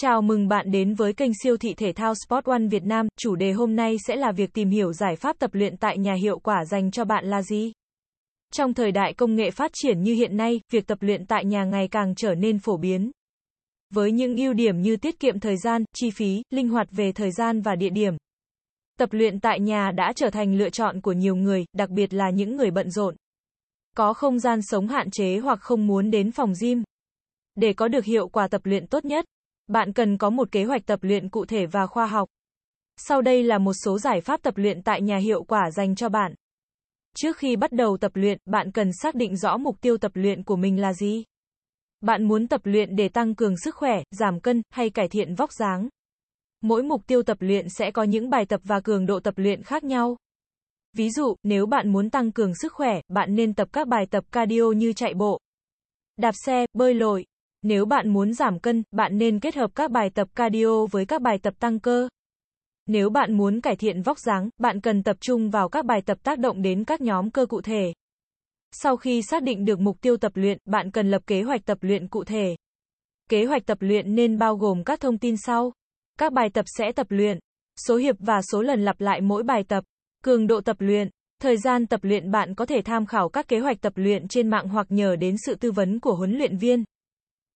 Chào mừng bạn đến với kênh siêu thị thể thao Sport One Việt Nam. Chủ đề hôm nay sẽ là việc tìm hiểu giải pháp tập luyện tại nhà hiệu quả dành cho bạn là gì. Trong thời đại công nghệ phát triển như hiện nay, việc tập luyện tại nhà ngày càng trở nên phổ biến. Với những ưu điểm như tiết kiệm thời gian, chi phí, linh hoạt về thời gian và địa điểm. Tập luyện tại nhà đã trở thành lựa chọn của nhiều người, đặc biệt là những người bận rộn. Có không gian sống hạn chế hoặc không muốn đến phòng gym. Để có được hiệu quả tập luyện tốt nhất, bạn cần có một kế hoạch tập luyện cụ thể và khoa học. Sau đây là một số giải pháp tập luyện tại nhà hiệu quả dành cho bạn. Trước khi bắt đầu tập luyện, bạn cần xác định rõ mục tiêu tập luyện của mình là gì. Bạn muốn tập luyện để tăng cường sức khỏe, giảm cân hay cải thiện vóc dáng. Mỗi mục tiêu tập luyện sẽ có những bài tập và cường độ tập luyện khác nhau. Ví dụ, nếu bạn muốn tăng cường sức khỏe, bạn nên tập các bài tập cardio như chạy bộ, đạp xe, bơi lội, nếu bạn muốn giảm cân, bạn nên kết hợp các bài tập cardio với các bài tập tăng cơ. Nếu bạn muốn cải thiện vóc dáng, bạn cần tập trung vào các bài tập tác động đến các nhóm cơ cụ thể. Sau khi xác định được mục tiêu tập luyện, bạn cần lập kế hoạch tập luyện cụ thể. Kế hoạch tập luyện nên bao gồm các thông tin sau. Các bài tập sẽ tập luyện, số hiệp và số lần lặp lại mỗi bài tập, cường độ tập luyện, thời gian tập luyện bạn có thể tham khảo các kế hoạch tập luyện trên mạng hoặc nhờ đến sự tư vấn của huấn luyện viên.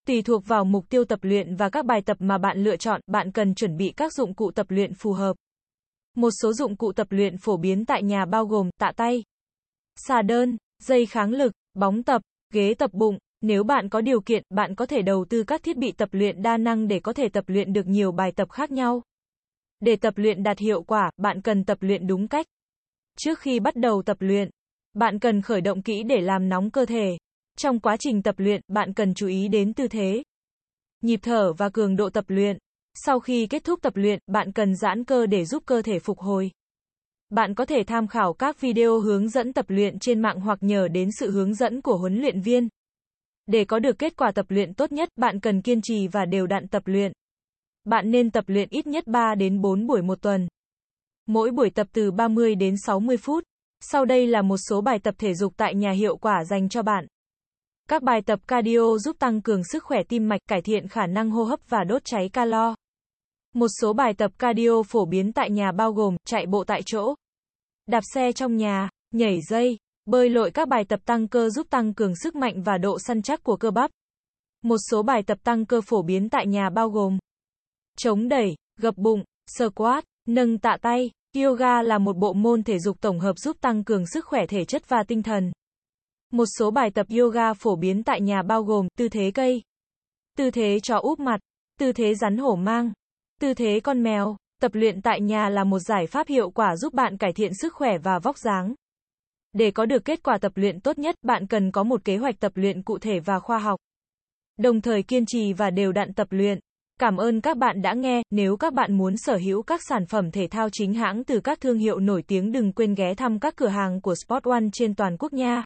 Tùy thuộc vào mục tiêu tập luyện và các bài tập mà bạn lựa chọn, bạn cần chuẩn bị các dụng cụ tập luyện phù hợp. Một số dụng cụ tập luyện phổ biến tại nhà bao gồm tạ tay, xà đơn, dây kháng lực, bóng tập, ghế tập bụng. Nếu bạn có điều kiện, bạn có thể đầu tư các thiết bị tập luyện đa năng để có thể tập luyện được nhiều bài tập khác nhau. Để tập luyện đạt hiệu quả, bạn cần tập luyện đúng cách. Trước khi bắt đầu tập luyện, bạn cần khởi động kỹ để làm nóng cơ thể. Trong quá trình tập luyện, bạn cần chú ý đến tư thế, nhịp thở và cường độ tập luyện. Sau khi kết thúc tập luyện, bạn cần giãn cơ để giúp cơ thể phục hồi. Bạn có thể tham khảo các video hướng dẫn tập luyện trên mạng hoặc nhờ đến sự hướng dẫn của huấn luyện viên. Để có được kết quả tập luyện tốt nhất, bạn cần kiên trì và đều đặn tập luyện. Bạn nên tập luyện ít nhất 3 đến 4 buổi một tuần. Mỗi buổi tập từ 30 đến 60 phút. Sau đây là một số bài tập thể dục tại nhà hiệu quả dành cho bạn. Các bài tập cardio giúp tăng cường sức khỏe tim mạch, cải thiện khả năng hô hấp và đốt cháy calo. Một số bài tập cardio phổ biến tại nhà bao gồm chạy bộ tại chỗ, đạp xe trong nhà, nhảy dây, bơi lội các bài tập tăng cơ giúp tăng cường sức mạnh và độ săn chắc của cơ bắp. Một số bài tập tăng cơ phổ biến tại nhà bao gồm chống đẩy, gập bụng, squat, nâng tạ tay. Yoga là một bộ môn thể dục tổng hợp giúp tăng cường sức khỏe thể chất và tinh thần. Một số bài tập yoga phổ biến tại nhà bao gồm tư thế cây, tư thế chó úp mặt, tư thế rắn hổ mang, tư thế con mèo. Tập luyện tại nhà là một giải pháp hiệu quả giúp bạn cải thiện sức khỏe và vóc dáng. Để có được kết quả tập luyện tốt nhất, bạn cần có một kế hoạch tập luyện cụ thể và khoa học. Đồng thời kiên trì và đều đặn tập luyện. Cảm ơn các bạn đã nghe, nếu các bạn muốn sở hữu các sản phẩm thể thao chính hãng từ các thương hiệu nổi tiếng đừng quên ghé thăm các cửa hàng của Sport One trên toàn quốc nha.